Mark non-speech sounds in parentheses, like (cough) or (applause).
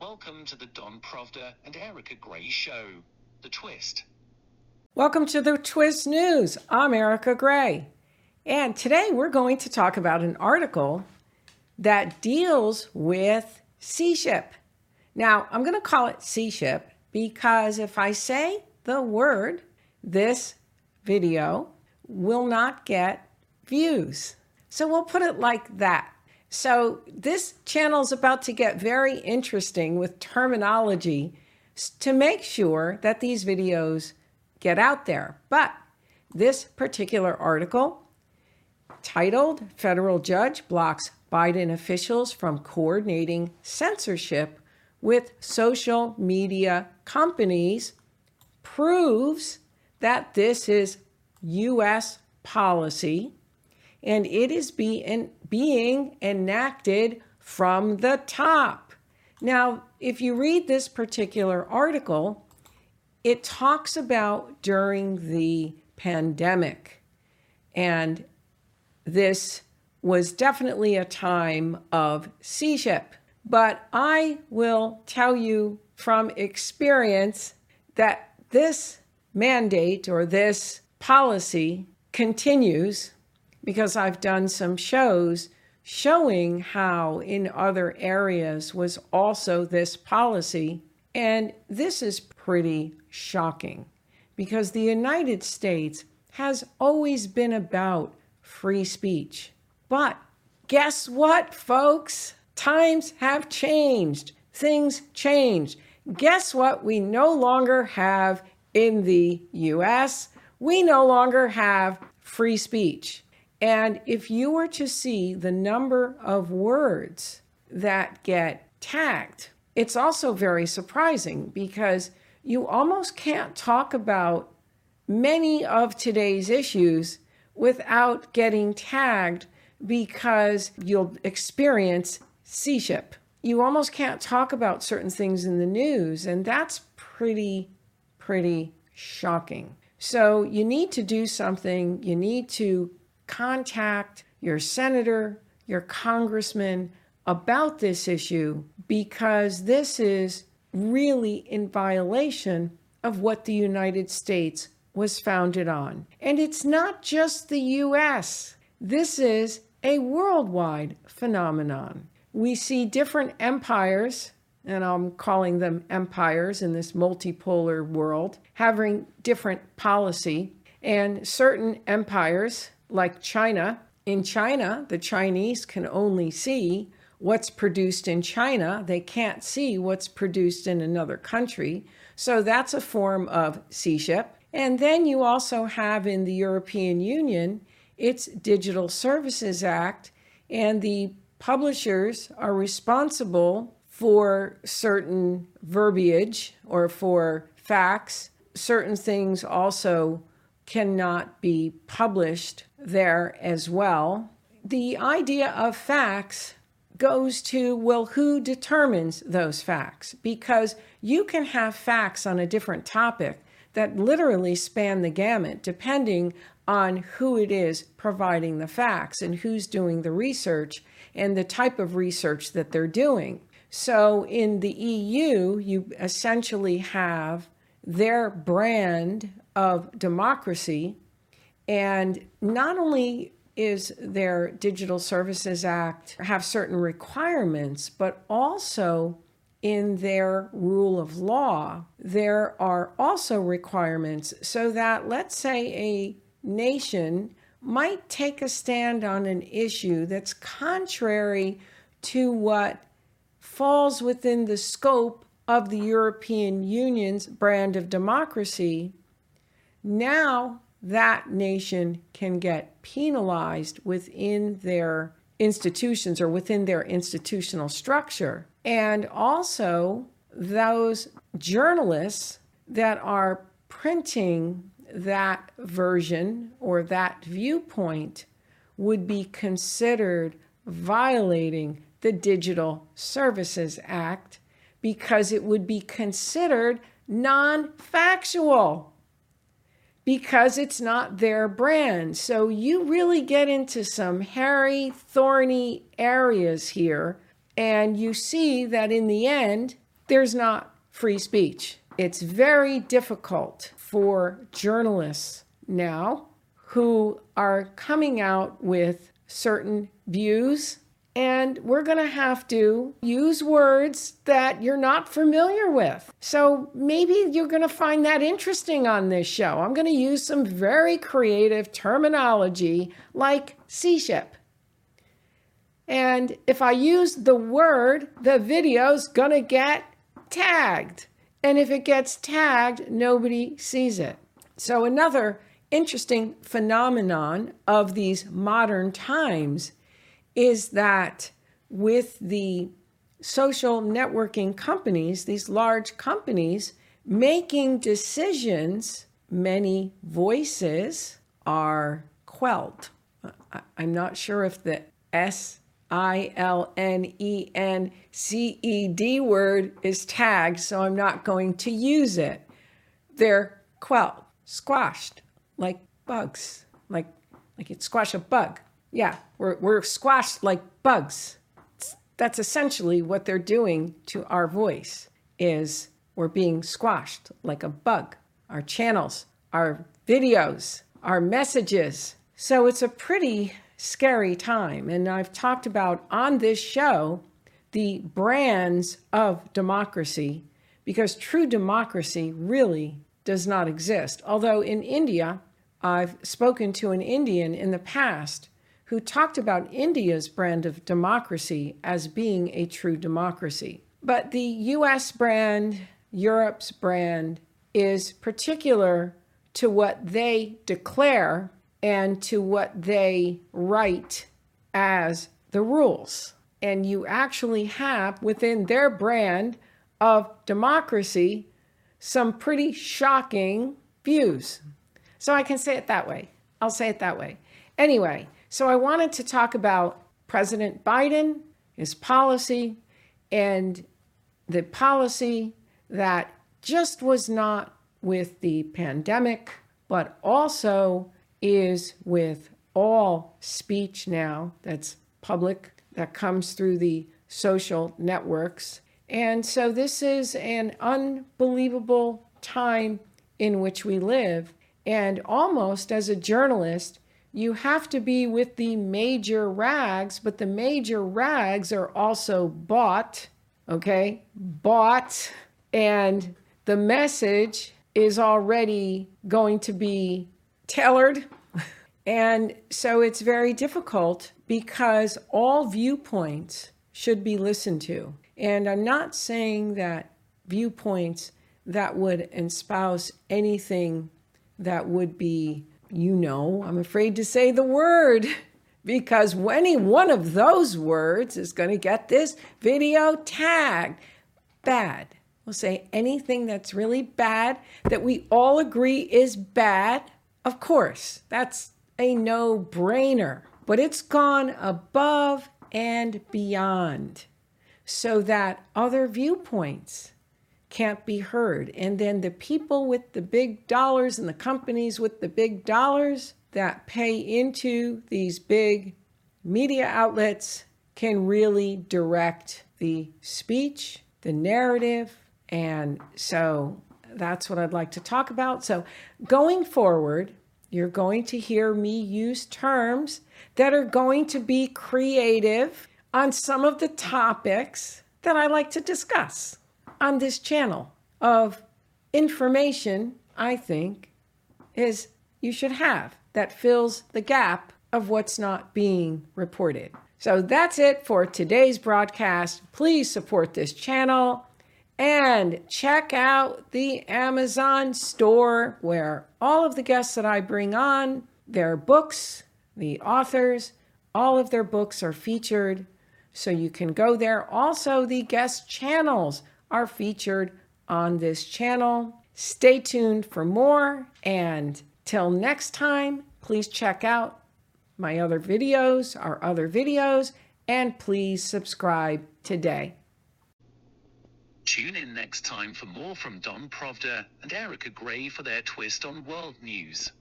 Welcome to the Don Provda and Erica Gray Show. The Twist. Welcome to the Twist News. I'm Erica Gray. And today we're going to talk about an article that deals with Sea Ship. Now, I'm going to call it Sea Ship because if I say the word, this video will not get views. So we'll put it like that. So, this channel is about to get very interesting with terminology to make sure that these videos get out there. But this particular article, titled Federal Judge Blocks Biden Officials from Coordinating Censorship with Social Media Companies, proves that this is U.S. policy and it is being, being enacted from the top. Now, if you read this particular article, it talks about during the pandemic. And this was definitely a time of sea ship. But I will tell you from experience that this mandate or this policy continues because I've done some shows showing how in other areas was also this policy. And this is pretty shocking because the United States has always been about free speech. But guess what, folks? Times have changed. Things change. Guess what? We no longer have in the US, we no longer have free speech. And if you were to see the number of words that get tagged, it's also very surprising because you almost can't talk about many of today's issues without getting tagged because you'll experience sea ship. You almost can't talk about certain things in the news, and that's pretty, pretty shocking. So you need to do something. You need to contact your senator, your congressman about this issue because this is really in violation of what the United States was founded on. And it's not just the US, this is a worldwide phenomenon. We see different empires, and I'm calling them empires in this multipolar world, having different policy. And certain empires like China. In China, the Chinese can only see what's produced in China. They can't see what's produced in another country. So that's a form of sea ship. And then you also have in the European Union its Digital Services Act, and the publishers are responsible for certain verbiage or for facts. Certain things also cannot be published there as well. The idea of facts goes to well, who determines those facts? Because you can have facts on a different topic that literally span the gamut depending on who it is providing the facts and who's doing the research and the type of research that they're doing. So in the EU, you essentially have their brand of democracy. And not only is their Digital Services Act have certain requirements, but also in their rule of law, there are also requirements so that, let's say, a nation might take a stand on an issue that's contrary to what falls within the scope of the European Union's brand of democracy, now that nation can get penalized within their institutions or within their institutional structure. And also, those journalists that are printing that version or that viewpoint would be considered violating the Digital Services Act because it would be considered non factual because it's not their brand. So you really get into some hairy, thorny areas here. And you see that in the end, there's not free speech. It's very difficult for journalists now who are coming out with certain views and we're going to have to use words that you're not familiar with. So maybe you're going to find that interesting on this show. I'm going to use some very creative terminology like sea ship. And if I use the word, the video's going to get tagged. And if it gets tagged, nobody sees it. So, another interesting phenomenon of these modern times is that with the social networking companies, these large companies, making decisions, many voices are quelled. I'm not sure if the S I L N E N C E D word is tagged, so I'm not going to use it. They're quelled, squashed like bugs, like like you'd squash a bug. Yeah, we're, we're squashed like bugs. That's essentially what they're doing to our voice is we're being squashed like a bug. Our channels, our videos, our messages. So it's a pretty scary time. And I've talked about on this show the brands of democracy because true democracy really does not exist. Although in India, I've spoken to an Indian in the past who talked about India's brand of democracy as being a true democracy. But the US brand, Europe's brand, is particular to what they declare and to what they write as the rules. And you actually have within their brand of democracy some pretty shocking views. So I can say it that way. I'll say it that way. Anyway, so I wanted to talk about President Biden, his policy, and the policy that just was not with the pandemic, but also is with all speech now that's public, that comes through the social networks. And so this is an unbelievable time in which we live. And almost as a journalist, you have to be with the major rags, but the major rags are also bought, okay? Bought, and the message is already going to be tailored. and so it's very difficult because all viewpoints should be listened to. And I'm not saying that viewpoints that would espouse anything that would be you know, I'm afraid to say the word (laughs) because any one of those words is going to get this video tagged. Bad. We'll say anything that's really bad that we all agree is bad. Of course, that's a no brainer, but it's gone above and beyond so that other viewpoints can't be heard. And then the people with the big dollars and the companies with the big dollars that pay into these big media outlets can really direct the speech, the narrative. And so that's what I'd like to talk about. So going forward, you're going to hear me use terms that are going to be creative on some of the topics that I like to discuss on this channel of information, I think, is you should have that fills the gap of what's not being reported. So that's it for today's broadcast. Please support this channel and check out the Amazon store where all of the guests that I bring on, their books, the authors, all of their books are featured. So you can go there. Also, the guest channels are featured on this channel. Stay tuned for more. And till next time, please check out my other videos, our other videos, and please subscribe today. Tune in next time for more from Don Provda and Erica Gray for their twist on world news.